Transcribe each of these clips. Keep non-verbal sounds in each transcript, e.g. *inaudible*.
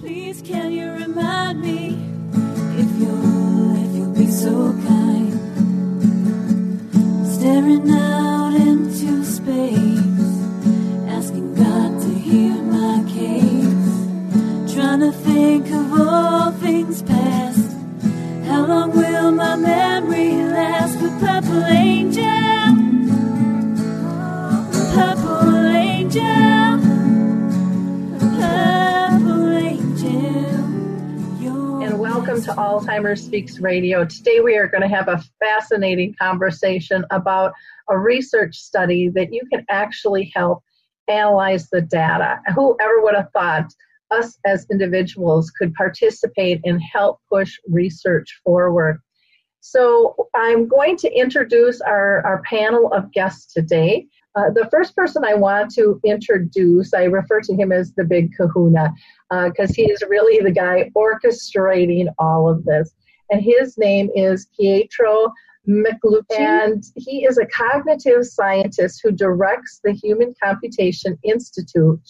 Please can you remind me if you'll, if you'll be so kind Alzheimer's Speaks Radio. Today we are going to have a fascinating conversation about a research study that you can actually help analyze the data. Whoever would have thought us as individuals could participate and help push research forward. So I'm going to introduce our, our panel of guests today. Uh, the first person I want to introduce, I refer to him as the big kahuna because uh, he is really the guy orchestrating all of this. And his name is Pietro Michelucci, and he is a cognitive scientist who directs the Human Computation Institute,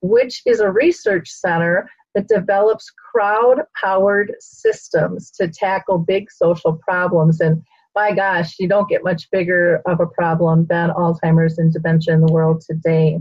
which is a research center that develops crowd powered systems to tackle big social problems. And my gosh, you don't get much bigger of a problem than Alzheimer's and dementia in the world today.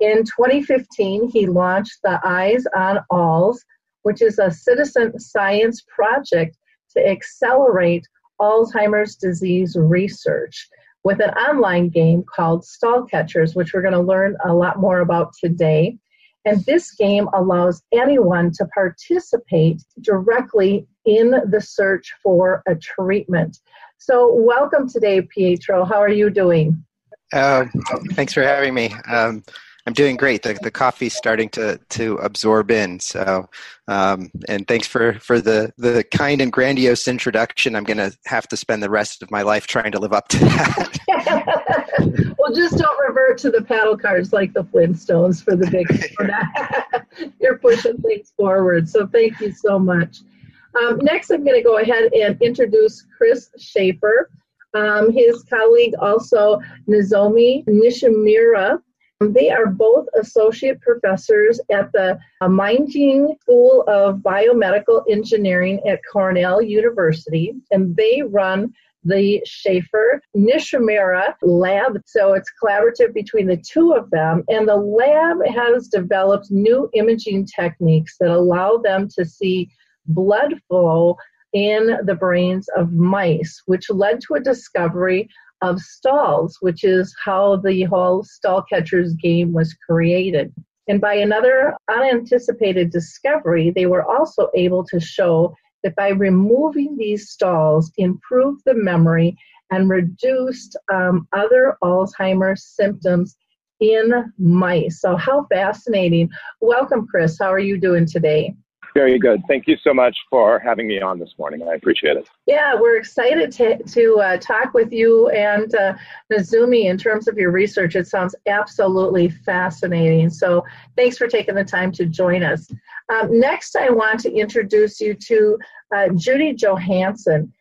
In 2015, he launched the Eyes on Alz, which is a citizen science project to accelerate Alzheimer's disease research with an online game called Stall Catchers, which we're going to learn a lot more about today. And this game allows anyone to participate directly in the search for a treatment. So, welcome today, Pietro. How are you doing? Uh, thanks for having me. Um, I'm doing great. The, the coffee's starting to, to absorb in. So, um, and thanks for, for the, the kind and grandiose introduction. I'm going to have to spend the rest of my life trying to live up to that. *laughs* *laughs* well, just don't revert to the paddle cards like the Flintstones for the big. *laughs* You're pushing things forward. So, thank you so much. Um, next, I'm going to go ahead and introduce Chris Schaffer. Um, his colleague, also Nozomi Nishimura, they are both associate professors at the Meinig School of Biomedical Engineering at Cornell University, and they run the Schaffer Nishimura lab. So it's collaborative between the two of them. And the lab has developed new imaging techniques that allow them to see blood flow in the brains of mice, which led to a discovery of stalls, which is how the whole stall catchers game was created. And by another unanticipated discovery, they were also able to show that by removing these stalls, improved the memory and reduced um, other Alzheimer's symptoms in mice. So, how fascinating. Welcome, Chris. How are you doing today? Very good. Thank you so much for having me on this morning. I appreciate it. Yeah, we're excited to, to uh, talk with you and uh, Nozomi in terms of your research. It sounds absolutely fascinating. So thanks for taking the time to join us. Um, next, I want to introduce you to uh, Judy Johanson.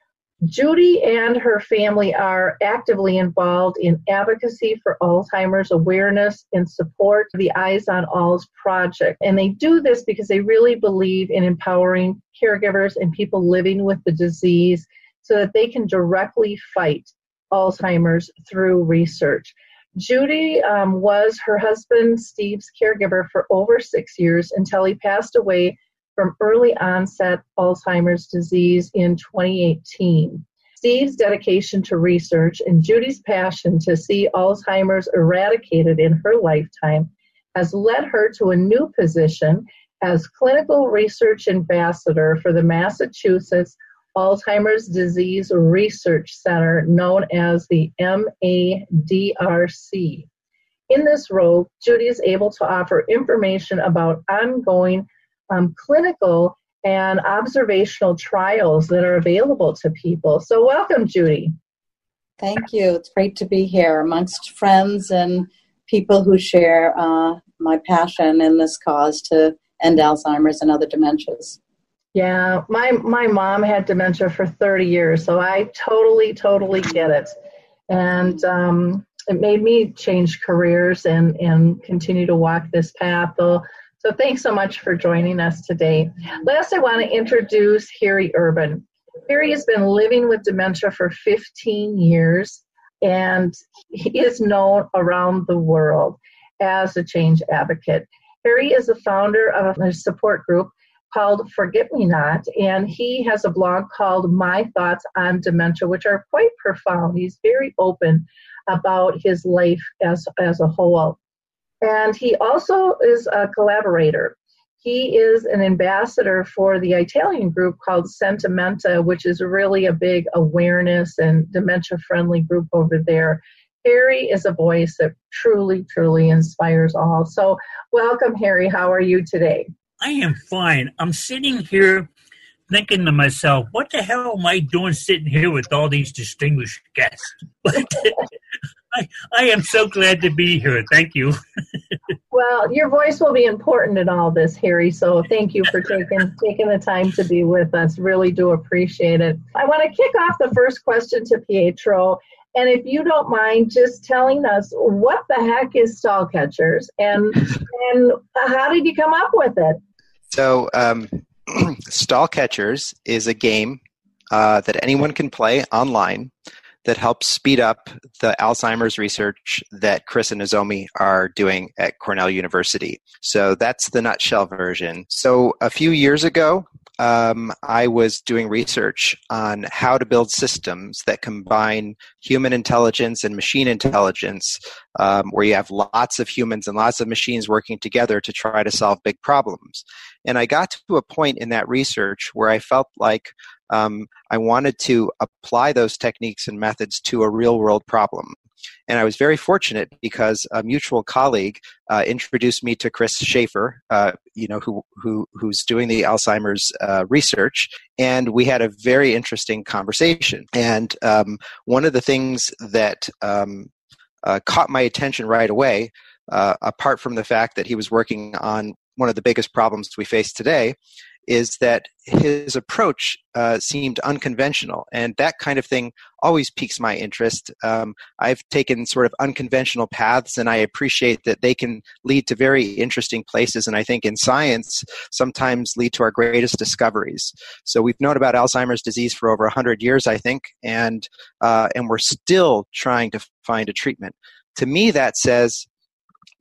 Judy and her family are actively involved in advocacy for Alzheimer's awareness and support the Eyes on Alz project. And they do this because they really believe in empowering caregivers and people living with the disease so that they can directly fight Alzheimer's through research. Judy um, was her husband Steve's caregiver for over six years until he passed away from early onset Alzheimer's disease in 2018. Steve's dedication to research and Judy's passion to see Alzheimer's eradicated in her lifetime has led her to a new position as clinical research ambassador for the Massachusetts Alzheimer's Disease Research Center, known as the MADRC. In this role, Judy is able to offer information about ongoing um, clinical and observational trials that are available to people. So, welcome, Judy. Thank you. It's great to be here amongst friends and people who share uh, my passion in this cause to end Alzheimer's and other dementias. Yeah, my my mom had dementia for 30 years, so I totally, totally get it. And um, it made me change careers and and continue to walk this path. Though So thanks so much for joining us today. Last, I want to introduce Harry Urban. Harry has been living with dementia for 15 years and he is known around the world as a change advocate. Harry is the founder of a support group called Forget Me Not, and he has a blog called My Thoughts on Dementia, which are quite profound. He's very open about his life as, as a whole. And he also is a collaborator. He is an ambassador for the Italian group called Sentimenta, which is really a big awareness and dementia friendly group over there. Harry is a voice that truly, truly inspires all. So, welcome, Harry. How are you today? I am fine. I'm sitting here thinking to myself, what the hell am I doing sitting here with all these distinguished guests? *laughs* I, I am so glad to be here. Thank you. *laughs* well, your voice will be important in all this, Harry. So thank you for taking taking the time to be with us. Really do appreciate it. I want to kick off the first question to Pietro. And if you don't mind just telling us what the heck is stall catchers and and how did you come up with it? So um, *clears throat* stall catchers is a game uh, that anyone can play online that helps speed up the Alzheimer's research that Chris and Nozomi are doing at Cornell University. So that's the nutshell version. So a few years ago, um, I was doing research on how to build systems that combine human intelligence and machine intelligence, um, where you have lots of humans and lots of machines working together to try to solve big problems. And I got to a point in that research where I felt like um, I wanted to apply those techniques and methods to a real world problem. And I was very fortunate because a mutual colleague uh, introduced me to Chris Schaffer, uh, you know, who, who, who's doing the Alzheimer's uh, research. And we had a very interesting conversation. And um, one of the things that um, uh, caught my attention right away, uh, apart from the fact that he was working on one of the biggest problems we face today, is that his approach uh, seemed unconventional, and that kind of thing always piques my interest. Um, I've taken sort of unconventional paths, and I appreciate that they can lead to very interesting places. And I think in science, sometimes lead to our greatest discoveries. So we've known about Alzheimer's disease for over hundred years, I think, and uh, and we're still trying to find a treatment. To me, that says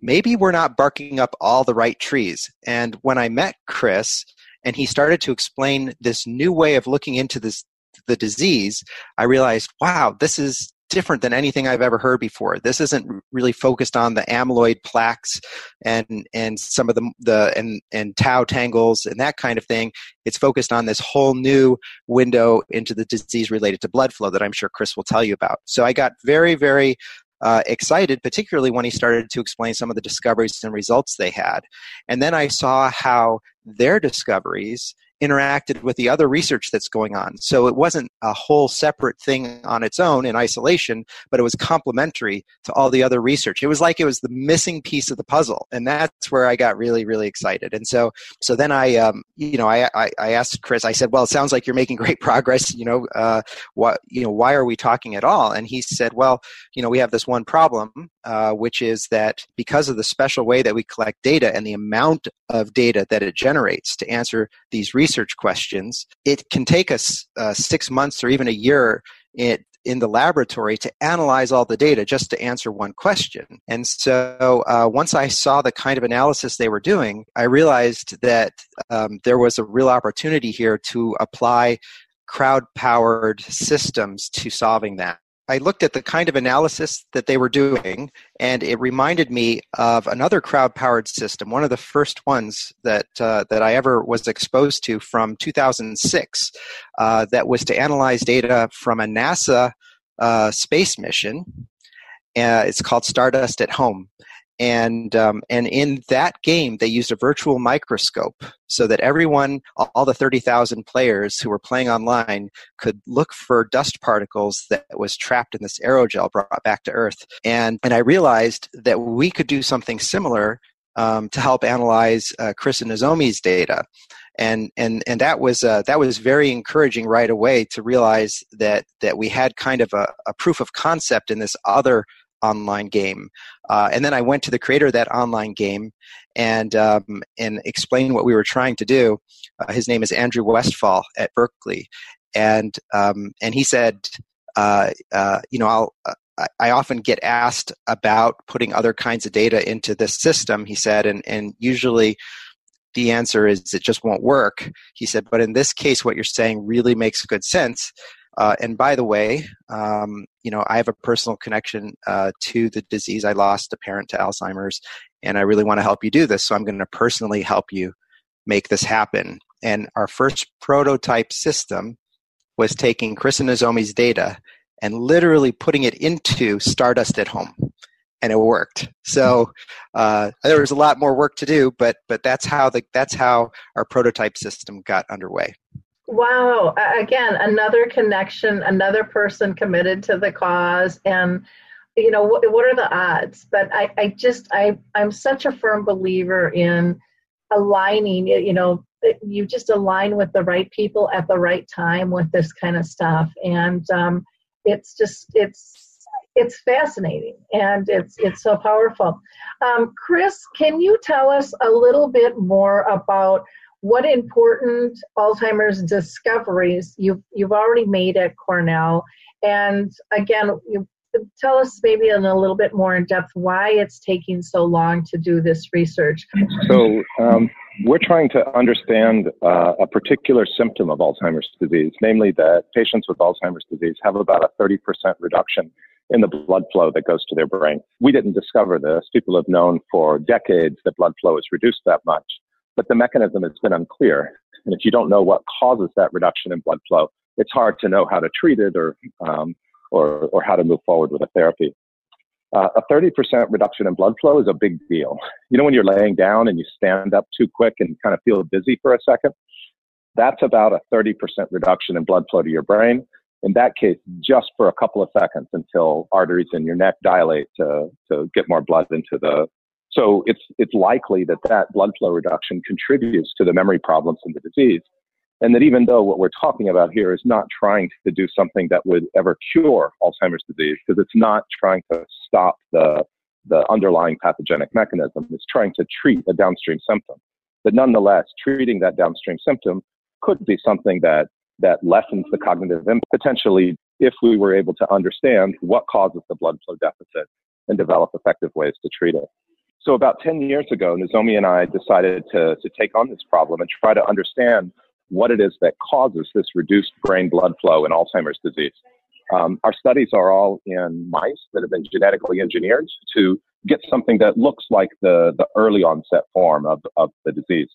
maybe we're not barking up all the right trees. And when I met Chris, and he started to explain this new way of looking into this the disease, I realized, wow, this is different than anything I've ever heard before. This isn't really focused on the amyloid plaques and and some of the the and and tau tangles and that kind of thing. It's focused on this whole new window into the disease related to blood flow that I'm sure Chris will tell you about. So I got very very uh, excited, particularly when he started to explain some of the discoveries and results they had. And then I saw how their discoveries interacted with the other research that's going on. So it wasn't a whole separate thing on its own in isolation, but it was complementary to all the other research. It was like it was the missing piece of the puzzle, and that's where I got really, really excited. And so, so then I, um, you know, I, I, I asked Chris. I said, "Well, it sounds like you're making great *laughs* progress. You know, uh, what, you know, why are we talking at all?" And he said, "Well, you know, we have this one problem, uh, which is that because of the special way that we collect data and the amount of data that it generates to answer these research." questions, it can take us uh, six months or even a year in, in the laboratory to analyze all the data just to answer one question. And so uh, once I saw the kind of analysis they were doing, I realized that um, there was a real opportunity here to apply crowd powered systems to solving that. I looked at the kind of analysis that they were doing, and it reminded me of another crowd-powered system, one of the first ones that uh, that I ever was exposed to from 2006, uh, that was to analyze data from a NASA uh, space mission. Uh, it's called Stardust at Home, and um, and in that game they used a virtual microscope so that everyone all the 30,000 players who were playing online could look for dust particles that was trapped in this aerogel brought back to earth. And and I realized that we could do something similar um, to help analyze uh, Chris and Nozomi's data. And and and that was uh, that was very encouraging right away to realize that that we had kind of a, a proof of concept in this other online game. Uh, and then I went to the creator of that online game and um, and explained what we were trying to do. Uh, his name is Andrew Westphal at Berkeley, and um, and he said, uh, uh you know, I'll. Uh, I often get asked about putting other kinds of data into this system, he said, and, and usually the answer is it just won't work. He said, but in this case, what you're saying really makes good sense. Uh, and by the way, um, you know, I have a personal connection uh, to the disease. I lost a parent to Alzheimer's, and I really want to help you do this. So I'm going to personally help you make this happen. And our first prototype system was taking Chris and Nozomi's data and literally putting it into Stardust at Home, and it worked. So uh, there was a lot more work to do, but but that's how the that's how our prototype system got underway. Wow. Again, another connection, another person committed to the cause. And, you know, what, what are the odds? But I, I just, I, I'm such a firm believer in aligning, you know, you just align with the right people at the right time with this kind of stuff. And um, it's just, it's, it's fascinating and it's it's so powerful. Um, Chris, can you tell us a little bit more about what important Alzheimer's discoveries you've you've already made at Cornell, and again, you tell us maybe in a little bit more in depth why it's taking so long to do this research. So. Um, we're trying to understand uh, a particular symptom of Alzheimer's disease, namely that patients with Alzheimer's disease have about a 30% reduction in the blood flow that goes to their brain. We didn't discover this. People have known for decades that blood flow is reduced that much but the mechanism has been unclear. And if you don't know what causes that reduction in blood flow, it's hard to know how to treat it or, um, or, or how to move forward with a therapy. Uh, a 30% reduction in blood flow is a big deal. You know, when you're laying down and you stand up too quick and kind of feel dizzy for a second, that's about a 30% reduction in blood flow to your brain. In that case, just for a couple of seconds until arteries in your neck dilate to, to get more blood into the, so it's, it's likely that that blood flow reduction contributes to the memory problems in the disease. And that even though what we're talking about here is not trying to do something that would ever cure Alzheimer's disease, because it's not trying to stop the, the underlying pathogenic mechanism, it's trying to treat a downstream symptom. But nonetheless, treating that downstream symptom could be something that, that lessens the cognitive impact potentially if we were able to understand what causes the blood flow deficit and develop effective ways to treat it. So about 10 years ago, Nozomi and I decided to, to take on this problem and try to understand what it is that causes this reduced brain blood flow in Alzheimer's disease. Um, our studies are all in mice that have been genetically engineered to get something that looks like the, the early onset form of, of the disease.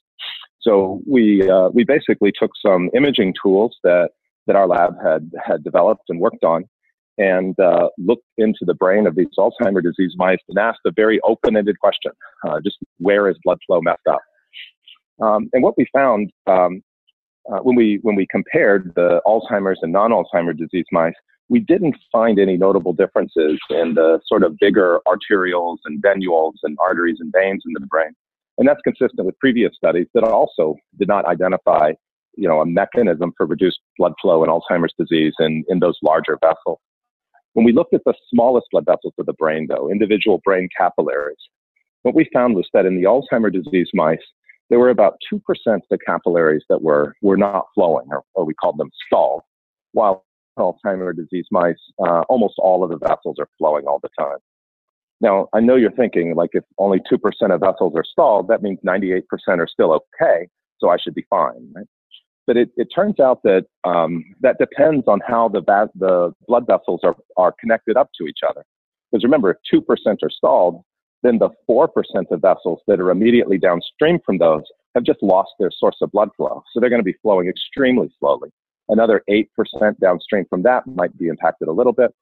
So we, uh, we basically took some imaging tools that, that our lab had, had developed and worked on and uh, looked into the brain of these Alzheimer disease mice and asked a very open-ended question: uh, just where is blood flow messed up? Um, and what we found um, uh, when we when we compared the Alzheimer's and non-Alzheimer disease mice, we didn't find any notable differences in the sort of bigger arterioles and venules and arteries and veins in the brain. And that's consistent with previous studies that also did not identify, you know, a mechanism for reduced blood flow in Alzheimer's disease in, in those larger vessels. When we looked at the smallest blood vessels of the brain, though, individual brain capillaries, what we found was that in the Alzheimer disease mice, there were about 2% of the capillaries that were, were not flowing, or, or we called them stalled, while Alzheimer disease mice, uh, almost all of the vessels are flowing all the time. Now, I know you're thinking, like, if only 2% of vessels are stalled, that means 98% are still okay, so I should be fine, right? But it, it turns out that um, that depends on how the, va- the blood vessels are, are connected up to each other. Because remember, if 2% are stalled, then the 4% of vessels that are immediately downstream from those have just lost their source of blood flow. So they're going to be flowing extremely slowly. Another 8% downstream from that might be impacted a little bit.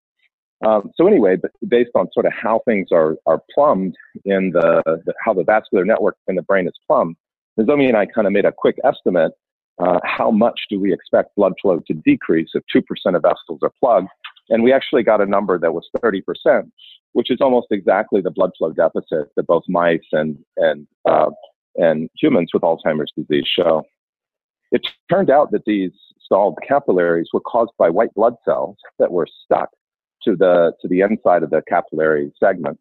Um, so anyway, based on sort of how things are, are plumbed in the, the, how the vascular network in the brain is plumbed, Nozomi and I kind of made a quick estimate uh, how much do we expect blood flow to decrease if 2% of vessels are plugged? And we actually got a number that was 30%, which is almost exactly the blood flow deficit that both mice and, and, uh, and humans with Alzheimer's disease show. It turned out that these stalled capillaries were caused by white blood cells that were stuck to the to the inside of the capillary segment,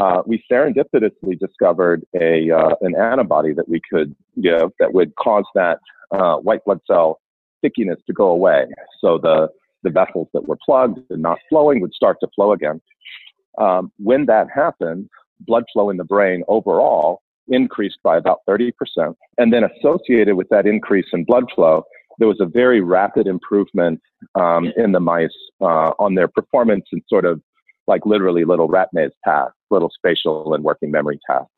uh, we serendipitously discovered a uh, an antibody that we could give that would cause that uh, white blood cell stickiness to go away. So the the vessels that were plugged and not flowing would start to flow again. Um, when that happened, blood flow in the brain overall increased by about 30%. And then associated with that increase in blood flow, there was a very rapid improvement um, in the mice uh, on their performance in sort of like literally little rat maze tasks, little spatial and working memory tasks.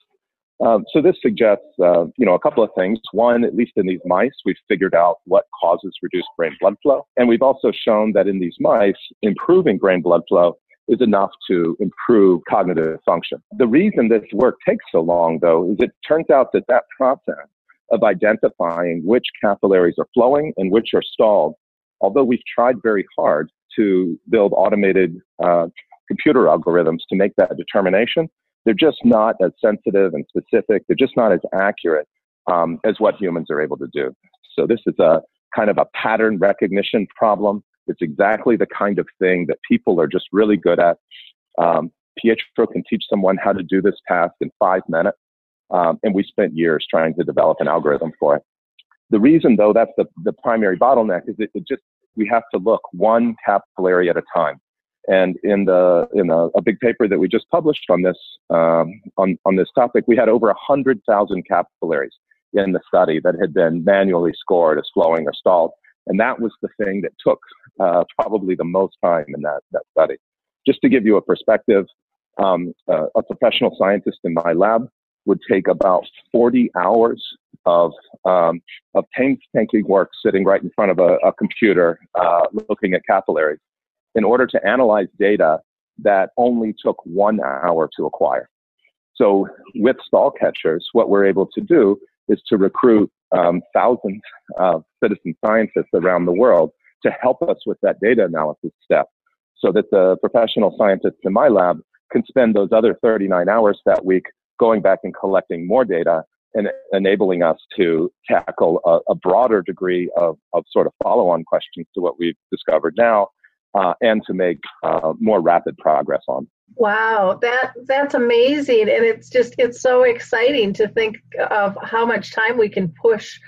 Um, so this suggests, uh, you know, a couple of things. One, at least in these mice, we've figured out what causes reduced brain blood flow, and we've also shown that in these mice, improving brain blood flow is enough to improve cognitive function. The reason this work takes so long, though, is it turns out that that process of identifying which capillaries are flowing and which are stalled, although we've tried very hard to build automated uh, computer algorithms to make that determination, they're just not as sensitive and specific. They're just not as accurate um, as what humans are able to do. So this is a kind of a pattern recognition problem. It's exactly the kind of thing that people are just really good at. Um, Pietro can teach someone how to do this task in five minutes. Um, and we spent years trying to develop an algorithm for it. The reason, though, that's the, the primary bottleneck is it, it just, we have to look one capillary at a time. And in the in a, a big paper that we just published on this um, on on this topic, we had over hundred thousand capillaries in the study that had been manually scored as flowing or stalled, and that was the thing that took uh, probably the most time in that that study. Just to give you a perspective, um, uh, a professional scientist in my lab would take about 40 hours of um, of painstaking work sitting right in front of a, a computer uh, looking at capillaries in order to analyze data that only took one hour to acquire. So with stall catchers, what we're able to do is to recruit um, thousands of citizen scientists around the world to help us with that data analysis step so that the professional scientists in my lab can spend those other 39 hours that week going back and collecting more data and enabling us to tackle a, a broader degree of, of sort of follow-on questions to what we've discovered now uh, and to make uh, more rapid progress on. Wow, that that's amazing, and it's just it's so exciting to think of how much time we can push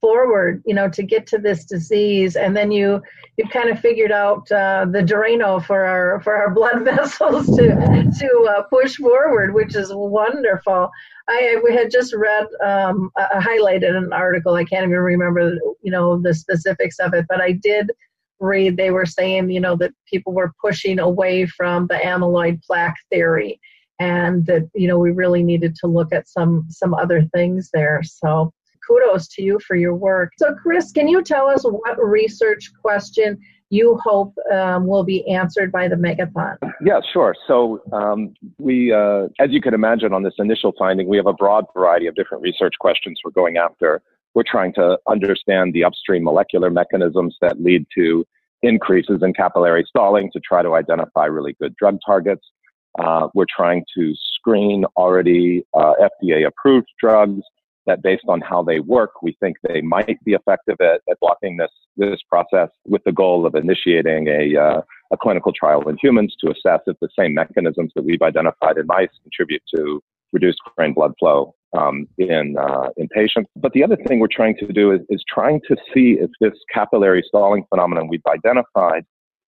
forward, you know, to get to this disease, and then you you've kind of figured out uh, the Drano for our for our blood *laughs* vessels to to uh, push forward, which is wonderful. I, I had just read um, I highlighted an article. I can't even remember, you know, the specifics of it, but I did read they were saying you know that people were pushing away from the amyloid plaque theory and that you know we really needed to look at some some other things there. So kudos to you for your work. So chris can you tell us what research question you hope um, will be answered by the megathon? Yeah sure. So um, we uh, as you can imagine on this initial finding we have a broad variety of different research questions we're going after we're trying to understand the upstream molecular mechanisms that lead to increases in capillary stalling to try to identify really good drug targets. Uh, we're trying to screen already uh, FDA approved drugs that based on how they work, we think they might be effective at, at blocking this, this process with the goal of initiating a, uh, a clinical trial in humans to assess if the same mechanisms that we've identified in mice contribute to reduced brain blood flow um, in uh, in patients. But the other thing we're trying to do is, is trying to see if this capillary stalling phenomenon we've identified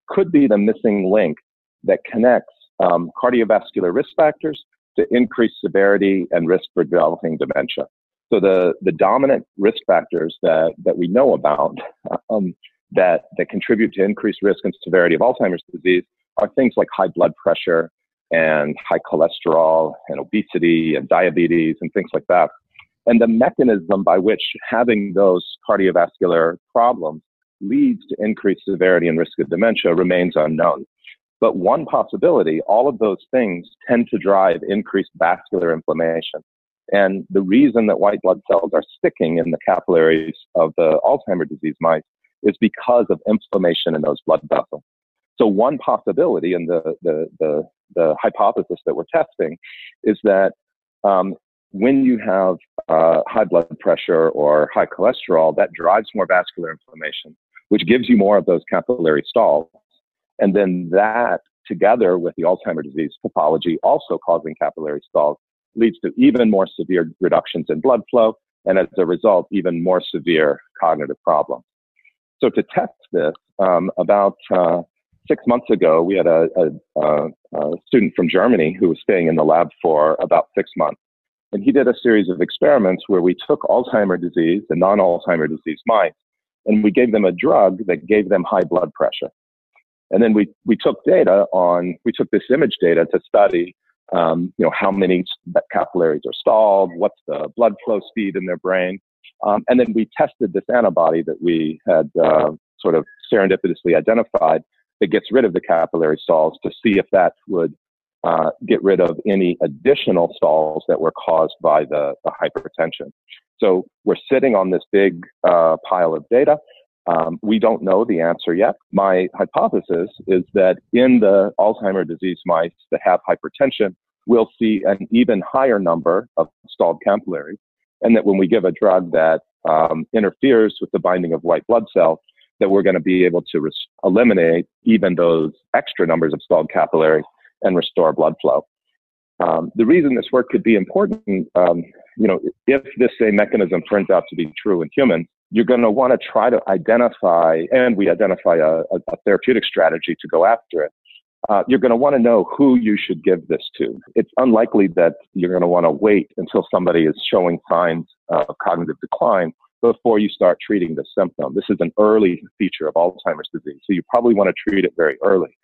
could be the missing link that connects um, cardiovascular risk factors to increased severity and risk for developing dementia. So the, the dominant risk factors that, that we know about *laughs* um, that, that contribute to increased risk and severity of Alzheimer's disease are things like high blood pressure, and high cholesterol and obesity and diabetes and things like that. And the mechanism by which having those cardiovascular problems leads to increased severity and risk of dementia remains unknown. But one possibility, all of those things tend to drive increased vascular inflammation. And the reason that white blood cells are sticking in the capillaries of the Alzheimer's disease mice is because of inflammation in those blood vessels. So one possibility, and the, the, the, the hypothesis that we're testing, is that um, when you have uh, high blood pressure or high cholesterol, that drives more vascular inflammation, which gives you more of those capillary stalls. And then that together with the Alzheimer's disease pathology also causing capillary stalls leads to even more severe reductions in blood flow and as a result, even more severe cognitive problems. So to test this, um, about uh, six months ago, we had a, a, a, student from Germany who was staying in the lab for about six months. And he did a series of experiments where we took Alzheimer's disease and non-Alzheimer's disease mice, and we gave them a drug that gave them high blood pressure. And then we, we took data on, we took this image data to study, um, you know, how many capillaries are stalled, what's the blood flow speed in their brain. Um, and then we tested this antibody that we had uh, sort of serendipitously identified that gets rid of the capillary stalls to see if that would uh, get rid of any additional stalls that were caused by the, the hypertension. So we're sitting on this big uh, pile of data. Um, we don't know the answer yet. My hypothesis is that in the Alzheimer's disease mice that have hypertension, we'll see an even higher number of stalled capillaries, and that when we give a drug that um, interferes with the binding of white blood cells, that we're going to be able to res- eliminate even those extra numbers of stalled capillaries and restore blood flow. Um, the reason this work could be important, um, you know, if this same mechanism turns out to be true in humans, you're going to want to try to identify, and we identify a, a therapeutic strategy to go after it. Uh, you're going to want to know who you should give this to. It's unlikely that you're going to want to wait until somebody is showing signs of cognitive decline before you start treating the symptom. This is an early feature of Alzheimer's disease, so you probably want to treat it very early.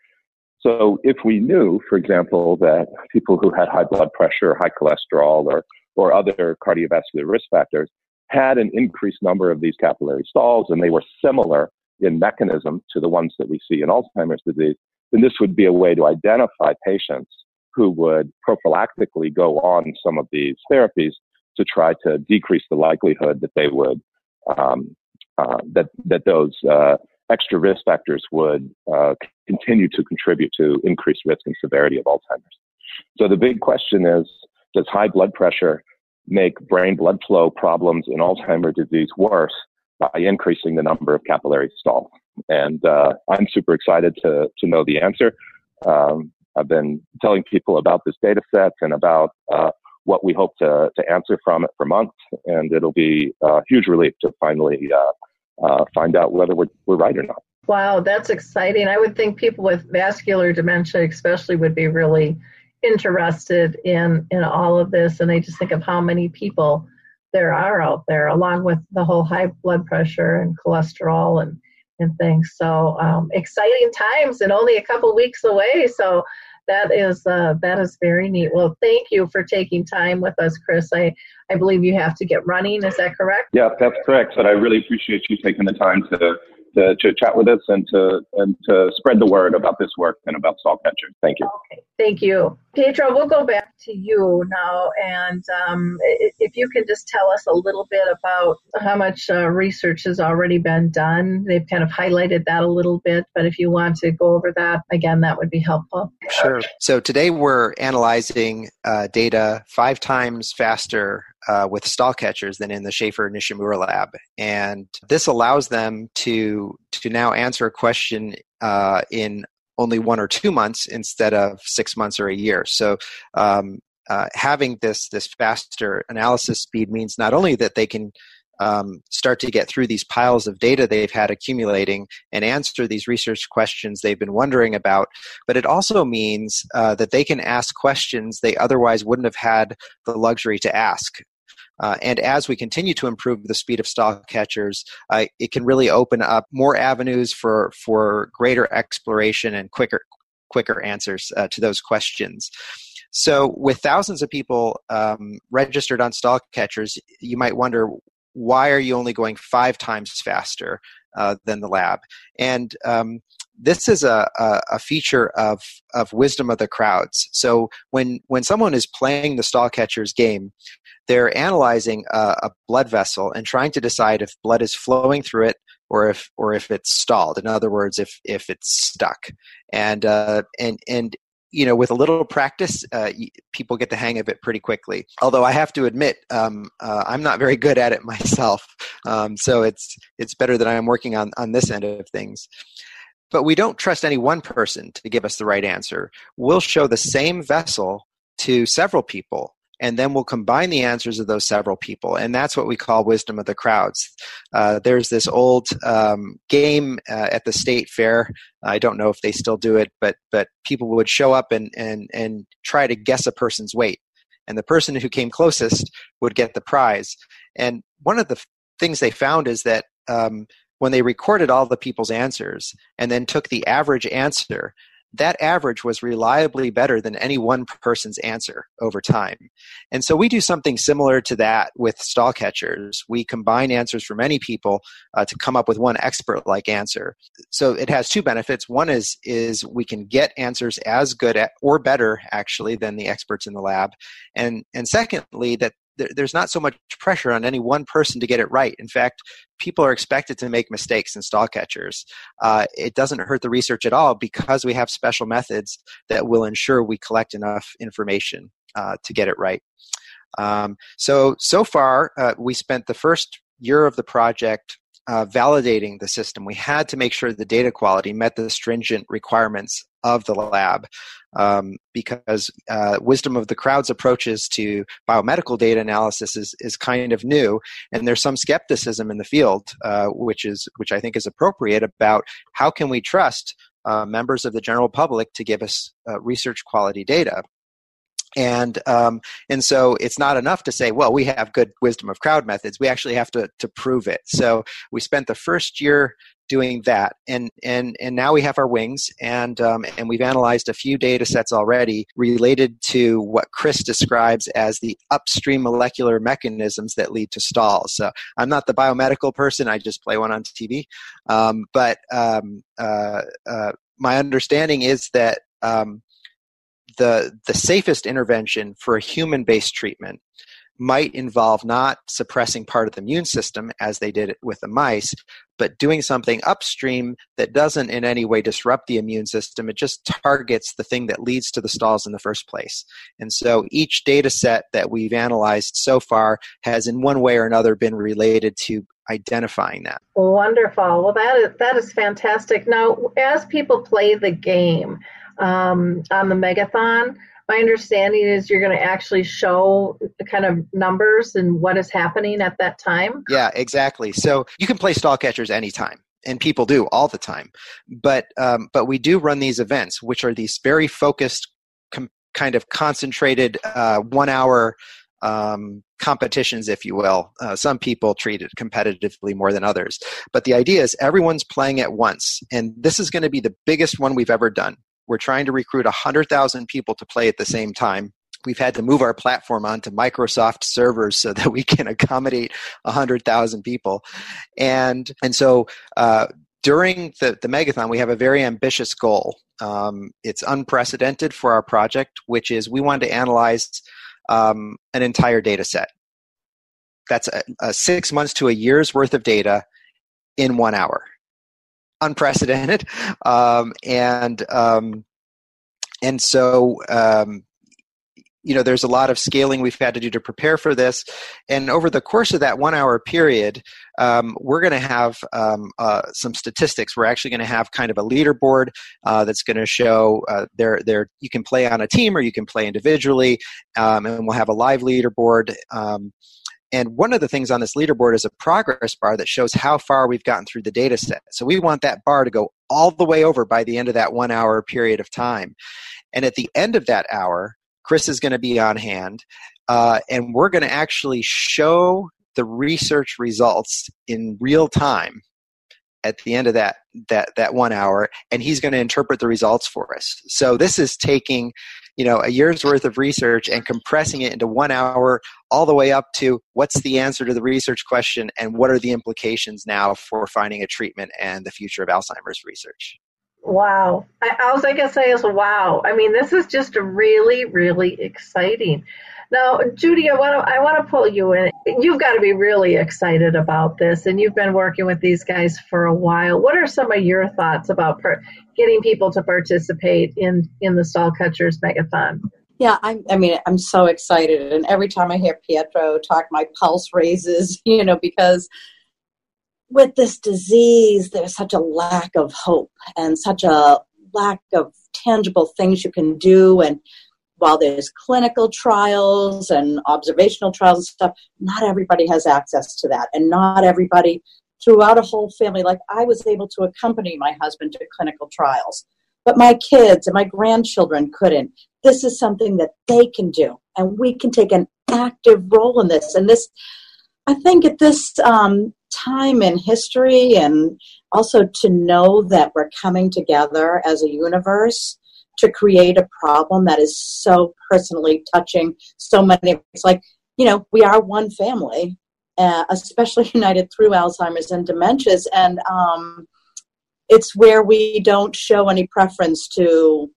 So if we knew, for example, that people who had high blood pressure, high cholesterol, or, or other cardiovascular risk factors had an increased number of these capillary stalls and they were similar in mechanism to the ones that we see in Alzheimer's disease, then this would be a way to identify patients who would prophylactically go on some of these therapies to try to decrease the likelihood that they would um, uh, that that those uh, extra risk factors would uh, continue to contribute to increased risk and severity of Alzheimer's. So the big question is: Does high blood pressure make brain blood flow problems in Alzheimer's disease worse by increasing the number of capillary stalls? And uh, I'm super excited to to know the answer. Um, I've been telling people about this data set and about uh, what we hope to, to answer from it for months, and it'll be a huge relief to finally uh, uh, find out whether we're, we're right or not. Wow, that's exciting. I would think people with vascular dementia, especially, would be really interested in in all of this. And I just think of how many people there are out there, along with the whole high blood pressure and cholesterol and and things. So um, exciting times, and only a couple weeks away. So that is uh, that is very neat. Well, thank you for taking time with us, Chris. I I believe you have to get running. Is that correct? Yeah, that's correct. But I really appreciate you taking the time to to, to chat with us and to and to spread the word about this work and about stall catchers. Thank you. Okay, thank you, Pedro. We'll go back to you now, and um, if you can just tell us a little bit about how much uh, research has already been done. They've kind of highlighted that a little bit, but if you want to go over that again, that would be helpful. Sure. So today we're analyzing uh, data five times faster uh, with stall catchers than in the Schaffer Nishimura lab, and this allows them to to now answer a question uh, in only one or two months instead of six months or a year. So. Um, uh, having this this faster analysis speed means not only that they can um, start to get through these piles of data they've had accumulating and answer these research questions they've been wondering about. But it also means uh, that they can ask questions they otherwise wouldn't have had the luxury to ask. Uh, and as we continue to improve the speed of stall catchers, uh, it can really open up more avenues for for greater exploration and quicker quicker answers uh, to those questions. So, with thousands of people um, registered on stall catchers, you might wonder why are you only going five times faster uh, than the lab? And um, this is a, a, a, feature of, of wisdom of the crowds. So when, when someone is playing the stall catcher's game, they're analyzing a, a, blood vessel and trying to decide if blood is flowing through it or if or if it's stalled. In other words, if if it's stuck. And uh, and and you know, with a little practice, uh, people get the hang of it pretty quickly. Although I have to admit, um, uh, I'm not very good at it *laughs* myself. Um, so it's it's better that I'm working on on this end of things. But we don't trust any one person to give us the right answer. We'll show the same vessel to several people and then we'll combine the answers of those several people. And that's what we call wisdom of the crowds. Uh, there's this old um, game uh, at the state fair. I don't know if they still do it but but people would show up and and and try to guess a person's weight. And the person who came closest would get the prize. And one of the things they found is that um, when they recorded all the people's answers and then took the average answer that average was reliably better than any one person's answer over time. And so we do something similar to that with stall catchers. We combine answers from many people uh, to come up with one expert like answer. So it has two benefits. One is is we can get answers as good at, or better actually than the experts in the lab. And and secondly that there's not so much pressure on any one person to get it right. In fact, people are expected to make mistakes in stall catchers. Uh, it doesn't hurt the research at all because we have special methods that will ensure we collect enough information uh, to get it right. Um, so so far, uh, we spent the first year of the project uh, validating the system, we had to make sure the data quality met the stringent requirements of the lab um, because uh, wisdom of the crowd's approaches to biomedical data analysis is, is kind of new and there's some skepticism in the field uh, which is which i think is appropriate about how can we trust uh, members of the general public to give us uh, research quality data and um, and so it's not enough to say well we have good wisdom of crowd methods. We actually have to to prove it. So we spent the first year doing that. And and and now we have our wings and um, and we've analyzed a few data sets already related to what chris describes as the upstream molecular mechanisms that lead to stalls. So i'm not the biomedical person. I just play one on tv um, but um, uh, uh, my understanding is that um, the the safest intervention for a human based treatment might involve not suppressing part of the immune system as they did with the mice, but doing something upstream that doesn't in any way disrupt the immune system. It just targets the thing that leads to the stalls in the first place. And so each data set that we've analyzed so far has, in one way or another, been related to identifying that. Wonderful. Well, that is that is fantastic. Now, as people play the game, um, on the megathon. My understanding is you're going to actually show the kind of numbers and what is happening at that time. Yeah, exactly. So you can play stall catchers anytime and people do all the time but um, but we do run these events which are these very focused com- kind of concentrated uh, one hour um, competitions if you will uh, some people treat it competitively more than others but the idea is everyone's playing at once and this is going to be the biggest one we've ever done we're trying to recruit 100,000 people to play at the same time. We've had to move our platform onto Microsoft servers so that we can accommodate 100,000 people. And, and so, uh, during the, the megathon, we have a very ambitious goal. Um, it's unprecedented for our project, which is we want to analyze um, an entire data set. That's a, a six months to a year's worth of data in one hour unprecedented, *laughs* um, and um, and so um, you know there's a lot of scaling we've had to do to prepare for this, and over the course of that one hour period, um, we're going to have um, uh, some statistics. We're actually going to have kind of a leaderboard uh, that's going to show uh, there there you can play on a team or you can play individually, um, and we'll have a live leaderboard. And one of the things on this leaderboard is a progress bar that shows how far we've gotten through the data set. So we want that bar to go all the way over by the end of that one hour period of time. And at the end of that hour, Chris is going to be on hand, uh, and we're going to actually show the research results in real time at the end of that that that one hour and he's going to interpret the results for us so this is taking you know a year's worth of research and compressing it into one hour all the way up to what's the answer to the research question and what are the implications now for finding a treatment and the future of alzheimer's research wow I, all i can say is wow i mean this is just really really exciting now, Judy, I want to I want to pull you in. You've got to be really excited about this, and you've been working with these guys for a while. What are some of your thoughts about per- getting people to participate in in the Stall Catchers Megathon? Yeah, I, I mean, I'm so excited, and every time I hear Pietro talk, my pulse raises. *laughs* You know, because with this disease, there's such a lack of hope and such a lack of tangible things you can do. And while there's clinical trials and observational trials and stuff, not everybody has access to that. And not everybody throughout a whole family, like I was able to accompany my husband to clinical trials, but my kids and my grandchildren couldn't. This is something that they can do, and we can take an active role in this. And this, I think, at this um, time in history, and also to know that we're coming together as a universe to create a problem that is so personally touching so many. It's like, you know, we are one family, uh, especially *laughs* united through Alzheimer's and dementias. And um, it's where we don't show any preference to,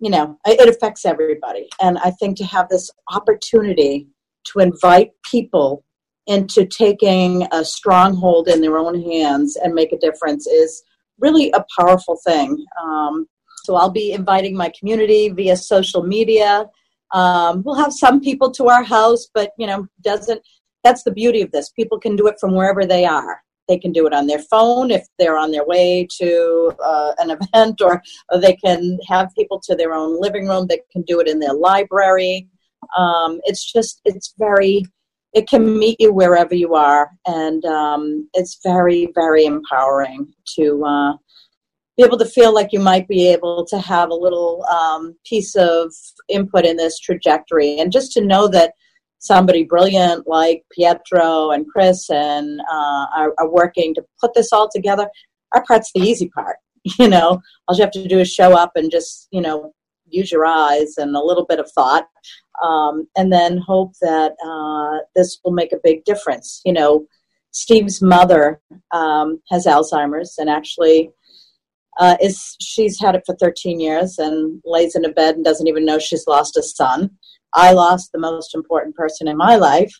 you know, it affects everybody. And I think to have this opportunity to invite people into taking a stronghold in their own hands and make a difference is really a powerful thing. Um, so I'll be inviting my community via social media. Um, we'll have some people to our house, but you know, doesn't. That's the beauty of this. People can do it from wherever they are. They can do it on their phone if they're on their way to uh, an *laughs* event, or, or, they can have people to their own living room. They can do it in their library. Um, it's just, it's very, it can meet you wherever you are, and um, it's very, very empowering to uh, be able to feel like you might be able to have a little um, piece of input in this trajectory and just to know that somebody brilliant like pietro and chris and uh, are, are, working to put this all together our part's the easy part *laughs* you know? All you have to do is show up and just you know use your eyes and a little bit of thought um, and then hope that uh, this will make a big difference you know steve's mother um, has alzheimer's and actually uh, is she's had it for 13 years and lays in a bed and doesn't even know she's lost a son. I lost the most important person in my life,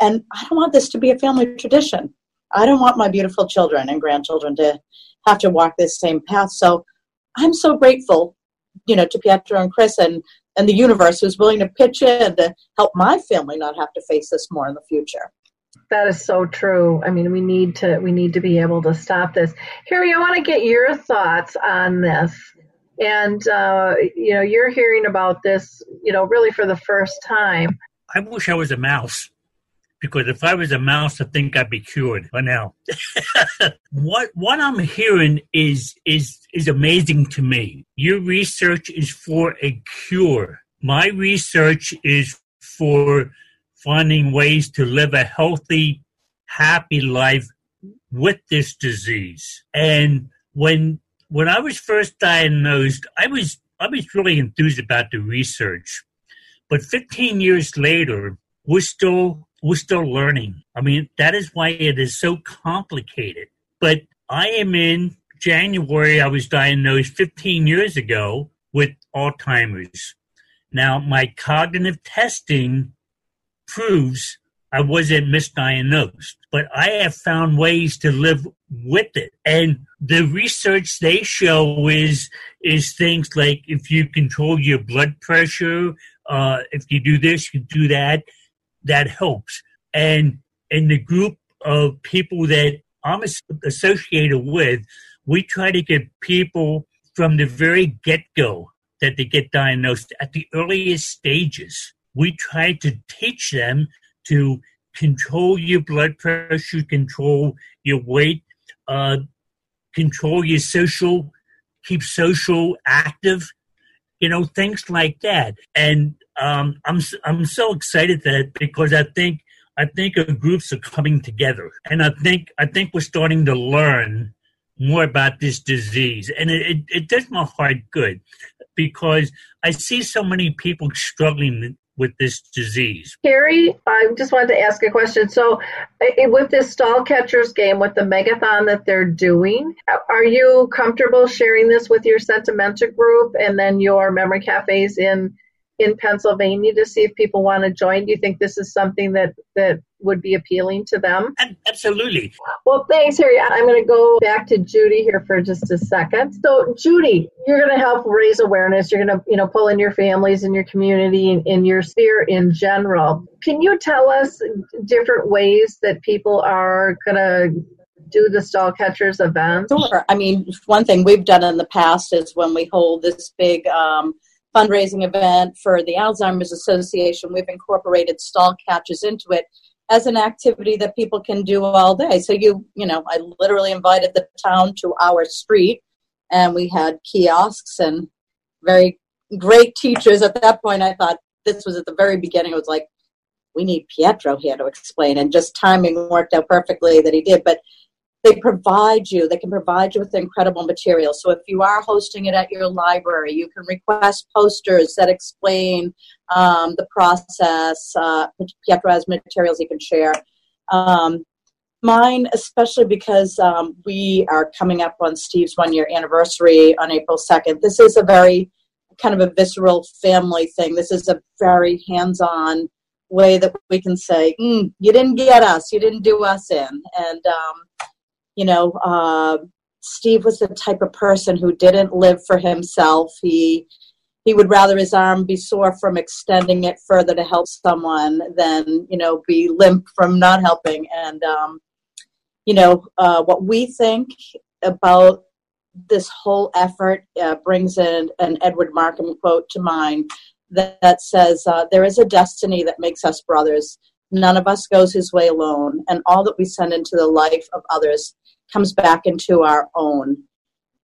and I don't want this to be a family tradition. I don't want my beautiful children and grandchildren to have to walk this same path. So I'm so grateful, you know, to Pietro and Chris and and the universe who's willing to pitch in to help my family not have to face this more in the future. That is so true. I mean, we need to we need to be able to stop this. Harry, I want to get your thoughts on this. And uh, you know, you're hearing about this, you know, really for the first time. I wish I was a mouse because if I was a mouse, I think I'd be cured by now. *laughs* what what I'm hearing is is is amazing to me. Your research is for a cure. My research is for finding ways to live a healthy, happy life with this disease. And when when I was first diagnosed, I was I was really enthused about the research. But 15 years later, we're still we're still learning. I mean, that is why it is so complicated. But I am in January I was diagnosed 15 years ago with Alzheimer's. Now, my cognitive testing proves I wasn't misdiagnosed, but I have found ways to live with it. And the research they show is is things like if you control your blood pressure, uh, if you do this, you do that, that helps. And in the group of people that I'm associated with, we try to get people from the very get go that they get diagnosed at the earliest stages we try to teach them to control your blood pressure, control your weight, uh, control your social, keep social active, you know, things like that. And um, I'm I'm so excited that because I think I think groups are coming together, and I think I think we're starting to learn more about this disease, and it, it, it does my heart good because I see so many people struggling with this disease. Carrie, I just wanted to ask a question. So, with this stall catchers game, with the megathon that they're doing, are you comfortable sharing this with your Sentimenta group and then your memory cafes in in Pennsylvania to see if people want to join? Do you think this is something that that would be appealing to them? Absolutely. Well, thanks, Harry. I'm going to go back to Judy here for just a second. So, Judy, you're going to help raise awareness. You're going to, you know, pull in your families and your community and in your sphere in general. Can you tell us different ways that people are going to do the stall catchers events? Sure. I mean, one thing we've done in the past is when we hold this big um, fundraising event for the Alzheimer's Association, we've incorporated stall catchers into it as an activity that people can do all day. So you, you know, I literally invited the town to our street, and we had kiosks and very great teachers. At that point, I thought this was at the very beginning. It was like, we need Pietro here to explain, and just timing worked out perfectly that he did. But they provide you they can provide you with incredible material. So if you are hosting it at your library you can request posters that explain um, the process uh, pietro has materials you can share. Um, mine especially because um, we are coming up on steve's one year anniversary on april 2nd this is a very kind of a visceral family thing. This is a very hands-on way that we can say mm, you didn't get us you didn't do us in. And um, you know, uh, Steve was the type of person who didn't live for himself. He he would rather his arm be sore from extending it further to help someone than you know be limp from not helping. And um, you know uh, what we think about this whole effort uh, brings in an Edwin Markham quote to mind that, that says, uh, "There is a destiny that makes us brothers." None of us goes his way alone, and all that we send into the life of others comes back into our own.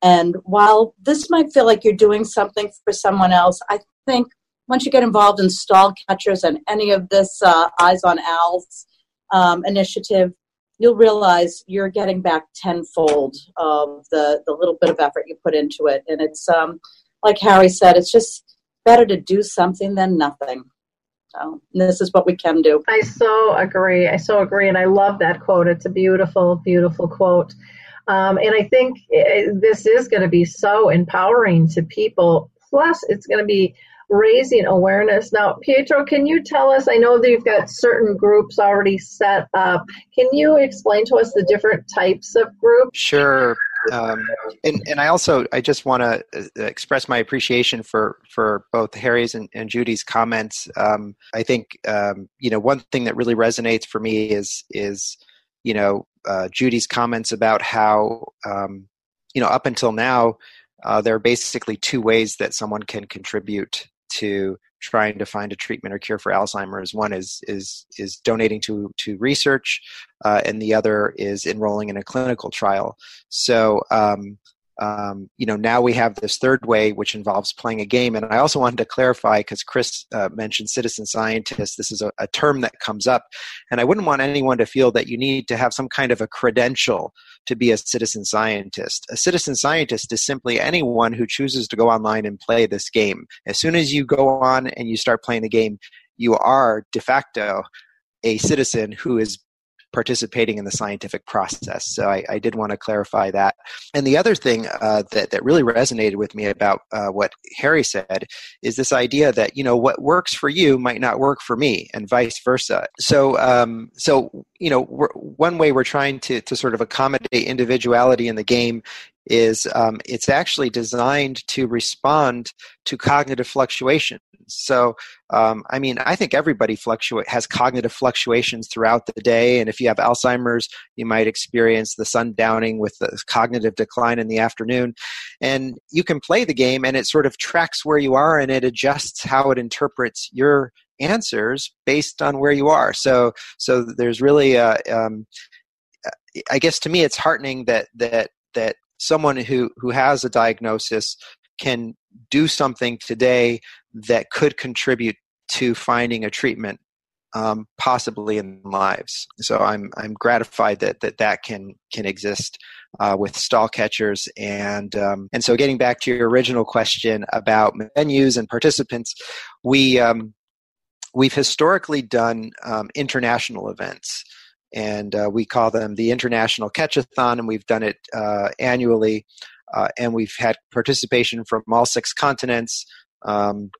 And while this might feel like you're doing something for someone else, I think once you get involved in stall catchers and any of this uh, Eyes on ALZ um, initiative, you'll realize you're getting back tenfold of the, the little bit of effort you put into it. And it's, um, like Harry said, it's just better to do something than nothing. So this is what we can do. I so agree. I so agree. And I love that quote. It's a beautiful, beautiful quote. Um, and I think eh, this is going to be so empowering to people. Plus, it's going to be raising awareness. Now, Pietro, can you tell us? I know that you've got certain groups already set up. Can you explain to us the different types of groups? Sure um, and and I also I just want to uh, express my appreciation for for both Harry's and, and Judy's comments. Um, I think um, you know one thing that really resonates for me is is you know uh, Judy's comments about how um, you know up until now uh, there are basically two ways that someone can contribute to trying to find a treatment or cure for Alzheimer's. One is is is donating to to research, uh, and the other is enrolling in a clinical trial. So. Um, um, you know, now we have this third way, which involves playing a game. And I also wanted to clarify because Chris uh, mentioned citizen scientists This is a, a, term that comes up, and I wouldn't want anyone to feel that you need to have some kind of a credential to be a citizen scientist. A citizen scientist is simply anyone who chooses to go online and play this game. As soon as you go on and you start playing the game, you are de facto a citizen who is participating in the scientific process. So I, I did want to clarify that. And the other thing uh, that that really resonated with me about uh, what Harry said is this idea that you know what works for you might not work for me, and vice versa. So um, so you know one way we're trying to to sort of accommodate individuality in the game is um, it's actually designed to respond to cognitive fluctuations. So, um, I mean, I think everybody fluctuate has cognitive fluctuations throughout the day, and if you have Alzheimer's, you might experience the sundowning with the cognitive decline in the afternoon. And you can play the game, and it sort of tracks where you are, and it adjusts how it interprets your answers based on where you are. So, so there's really a, um, I guess to me, it's heartening that that that someone who who has a diagnosis can do something today that could contribute to finding a treatment um, possibly in lives. So I'm I'm gratified that that, that can can exist uh, with stall catchers and um, and so getting back to your original question about venues and participants, we um, we've historically done um, international events and uh, we call them the International Catchathon, and we've done it uh, annually, uh, and we've had participation from all six continents. Um,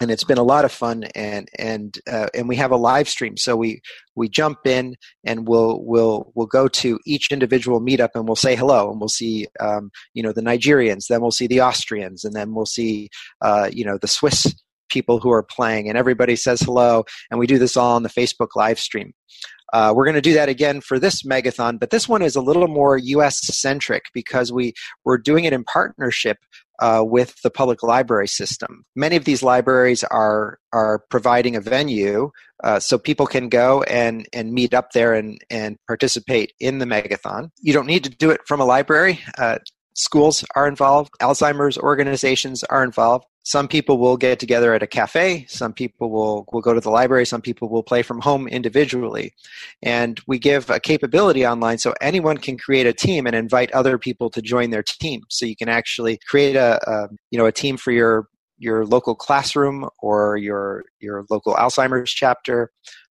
and it's been a lot of fun, and and uh, and we have a live stream. So we we jump in, and we'll we'll we'll go to each individual meetup, and we'll say hello, and we'll see um, you know the Nigerians, then we'll see the Austrians, and then we'll see uh, you know the Swiss people who are playing, and everybody says hello, and we do this all on the Facebook live stream. Uh, we're going to do that again for this megathon, but this one is a little more U.S. centric because we we're doing it in partnership uh, with the public library system. Many of these libraries are are providing a venue uh, so people can go and and meet up there and and participate in the megathon. You don't need to do it from a library. Uh, schools are involved. Alzheimer's organizations are involved. Some people will get together at a cafe. Some people will, will go to the library. Some people will play from home individually. And we give a capability online so anyone can create a team and invite other people to join their team. So you can actually create a, a you know a team for your your local classroom or your your local alzheimer's chapter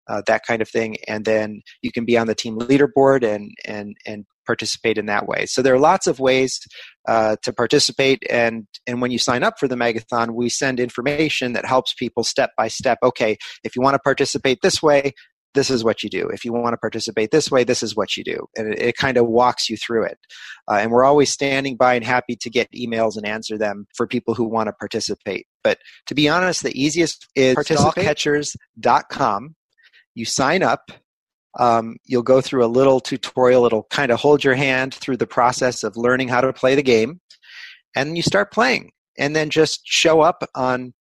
uh, that kind of thing. And then you can be on the team leaderboard and and and participate in that way. So there are lots of ways uh, to participate, and and when you sign up for the Megathon, we send information that helps people step by step. Okay, if you want to participate this way, this is what you do. If you want to participate this way, this is what you do. And it, it kind of walks you through it. Uh, and we're always standing by and happy to get emails and answer them for people who want to participate. But to be honest, the easiest is stallcatchers.com. You sign up, um, you'll go through a little tutorial. It'll kind of hold your hand through the process of learning how to play the game. And you start playing. And then just show up on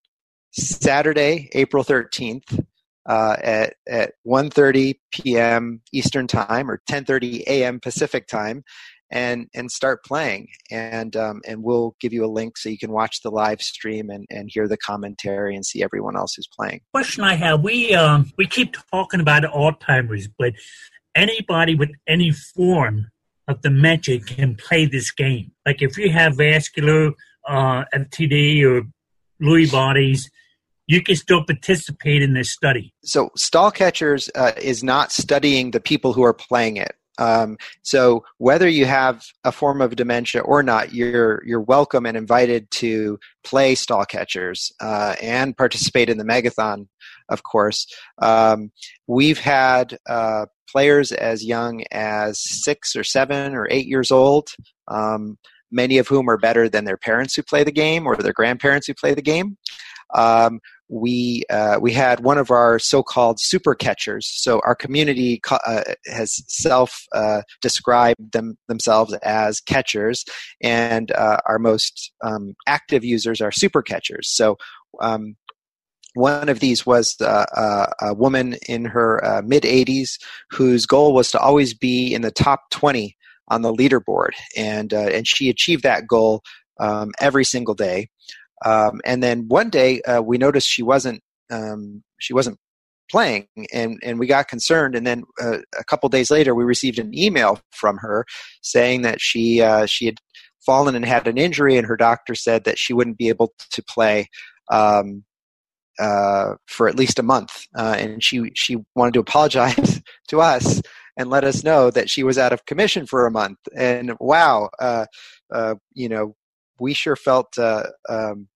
Saturday, April 13th uh, at, at 1.30 p.m. Eastern Time or 10.30 a.m. Pacific Time and and start playing and um, and we'll give you a link so you can watch the live stream and, and hear the commentary and see everyone else who's playing question i have we um, we keep talking about alzheimer's but anybody with any form of dementia can play this game like if you have vascular uh, FTD or lewy bodies you can still participate in this study. So, Stall Catchers uh, is not studying the people who are playing it. Um, so whether you have a form of dementia or not, you're you're welcome and invited to play stall catchers uh, and participate in the megathon. Of course, um, we've had uh, players as young as six or seven or eight years old. Um, many of whom are better than their parents who play the game or their grandparents who play the game. We uh, we had one of our so-called super catchers. So our community uh, has self uh, described them themselves as catchers, and uh, our most um, active users are super catchers. So. Um, one of these was uh, uh, a woman in her mid 80s whose goal was to always be in the top 20 on the leaderboard, and and she achieved that goal um, every single day. Um, and then one day uh, we noticed she wasn't um, she wasn't playing, and and we got concerned. And then uh, a couple days later, we received an email from her saying that she uh, she had fallen and had an injury, and her doctor said that she wouldn't be able to play. Um, uh, for at least a month, uh, and she she wanted to apologize *laughs* to us and let us know that she was out of commission for a month. And wow, uh, uh, you know, we sure felt uh, um,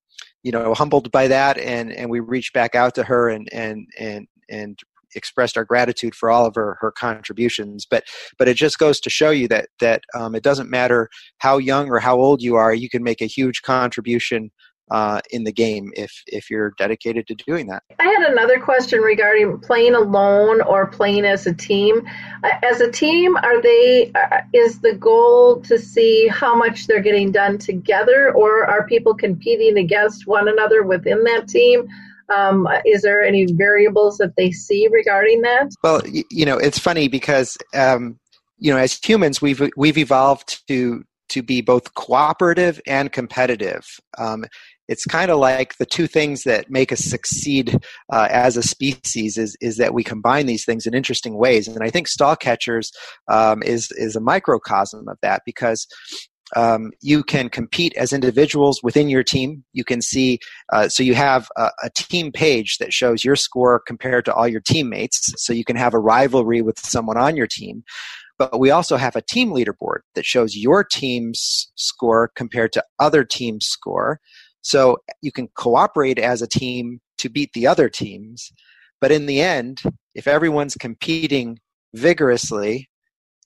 you know humbled by that, and and we reached back out to her and and and and expressed our gratitude for all of her, her contributions. But but it just goes to show you that that um, it doesn't matter how young or how old you are, you can make a huge contribution uh, in the game if if you're dedicated to doing that. I had another question regarding playing alone or playing as a team. Uh, as a team, are they uh, is the goal to see how much they're getting done together, or are people competing against one another within that team? Um, is there any variables that they see regarding that? Well, you know, it's funny because um, you know, as humans, we've we've evolved to to be both cooperative and competitive. Um, it's kind of like the two things that make us succeed uh, as a species is, is that we combine these things in interesting ways. And I think stall catchers um, is, is a microcosm of that because um, you can compete as individuals within your team. You can see, uh, so you have a, a, team page that shows your score compared to all your teammates. So you can have a rivalry with someone on your team. But we also have a team leaderboard that shows your team's score compared to other teams' score. So you can cooperate as a team to beat the other teams. But in the end, if everyone's competing vigorously,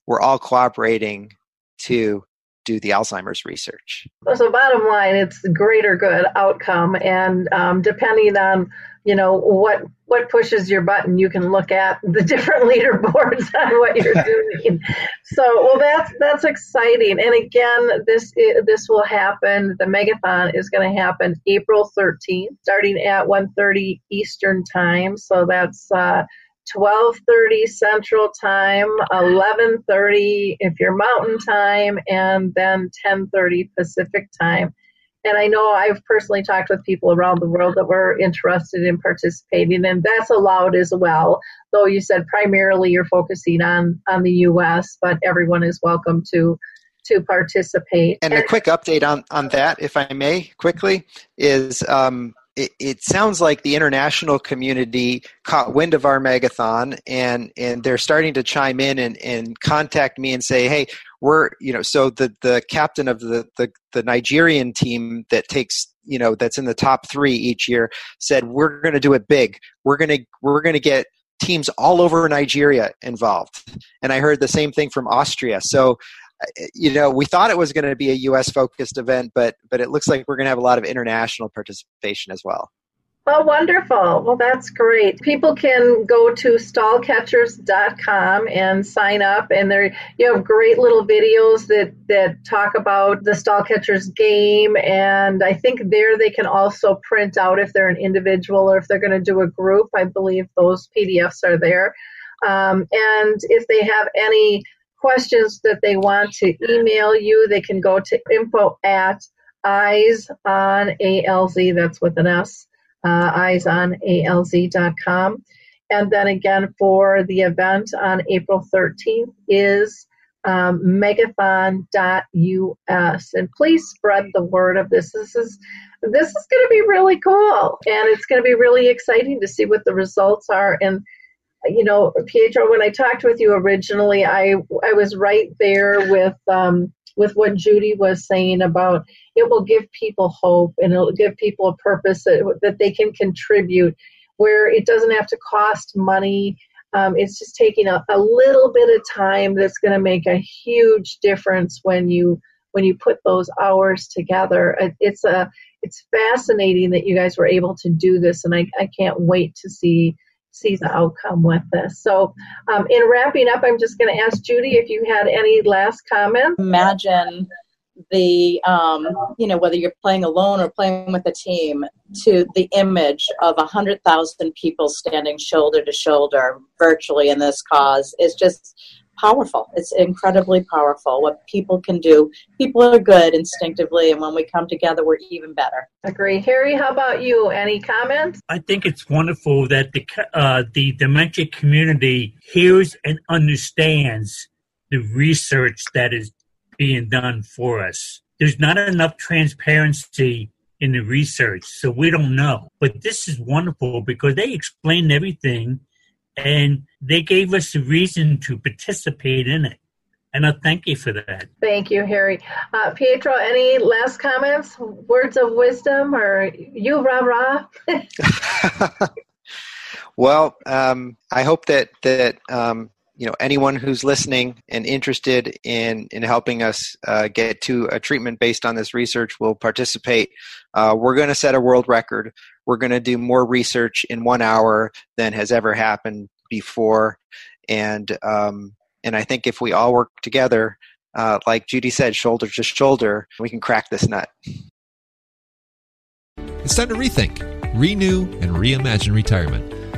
we're all cooperating to do the Alzheimer's research. So, bottom line, it's the greater good outcome, and um, depending on you know what what pushes your button you can look at the *laughs* different leaderboards on what you're *laughs* doing. So well that's that's exciting. And again this this will happen the megathon is going to happen april 13th starting at 1.30 eastern time. So that's uh, 12:30 Central Time, 11:30 if you're Mountain Time, and then 10:30 Pacific Time. And I know I've personally talked with people around the world that were interested in participating, and that's allowed as well. Though you said primarily you're focusing on on the U.S., but everyone is welcome to to participate. And, and a quick update on on that, if I may, quickly, is um, it, it, sounds like the international community caught wind of our megathon and and they're starting to chime in and, and contact me and say hey we're you know so the the captain of the, the the nigerian team that takes you know that's in the top three each year said we're going to do it big. We're going to we're going to get teams all over nigeria involved. And i heard the same thing from austria. So you know, we thought it was going to be a U.S. focused event, but but it looks like we're going to have a lot of international participation as well. Well, wonderful. Well, that's great. People can go to stallcatchers.com and sign up and there you have great little videos that that talk about the stallcatchers game and I think there they can also print out if they're an individual or if they're going to do a group. I believe those PDFs are there. Um, and if they have any questions that they want to email you, they can go to info at eyes on ALZ, that's with an S, uh, eyes on ALZ.com. And then again, for the event on April 13th is um, megathon.us. And please spread the word of this. This is this is going to be really cool, and it's going to be really exciting to see what the results are. And you know, Pietro, when I talked with you originally, I I was right there with um, with what Judy was saying about it will give people hope and it'll give people a purpose that, that they can contribute, where it doesn't have to cost money. Um, it's just taking a, a little bit of time that's going to make a huge difference when you when you put those hours together. It's a it's fascinating that you guys were able to do this, and I, I can't wait to see see the outcome with this. So, um, in wrapping up, I'm just going to ask Judy if you had any last comments. Imagine the um, you know whether you're playing alone or playing with a team to the image of hundred thousand people standing shoulder to shoulder virtually in this cause is just powerful. It's incredibly powerful what people can do. People are good instinctively, and when we come together, we're even better. Agree. Harry, how about you? Any comments? I think it's wonderful that the, uh, the dementia community hears and understands the research that is being done for us. There's not enough transparency in the research, so we don't know. But this is wonderful because they explain everything and they gave us a reason to participate in it. And I thank you for that. Thank you, Harry. Uh, Pietro, any last comments, words of wisdom, or you rah rah? *laughs* well, um, I hope that that um, you know anyone who's listening and interested in in helping us uh, get to a treatment based on this research will participate. Uh, we're going to set a world record we're going to do more research in one hour than has ever happened before. And um, and I think if we all work together, uh, like Judy said, shoulder to shoulder, we can crack this nut. It's time to rethink, renew, and reimagine retirement.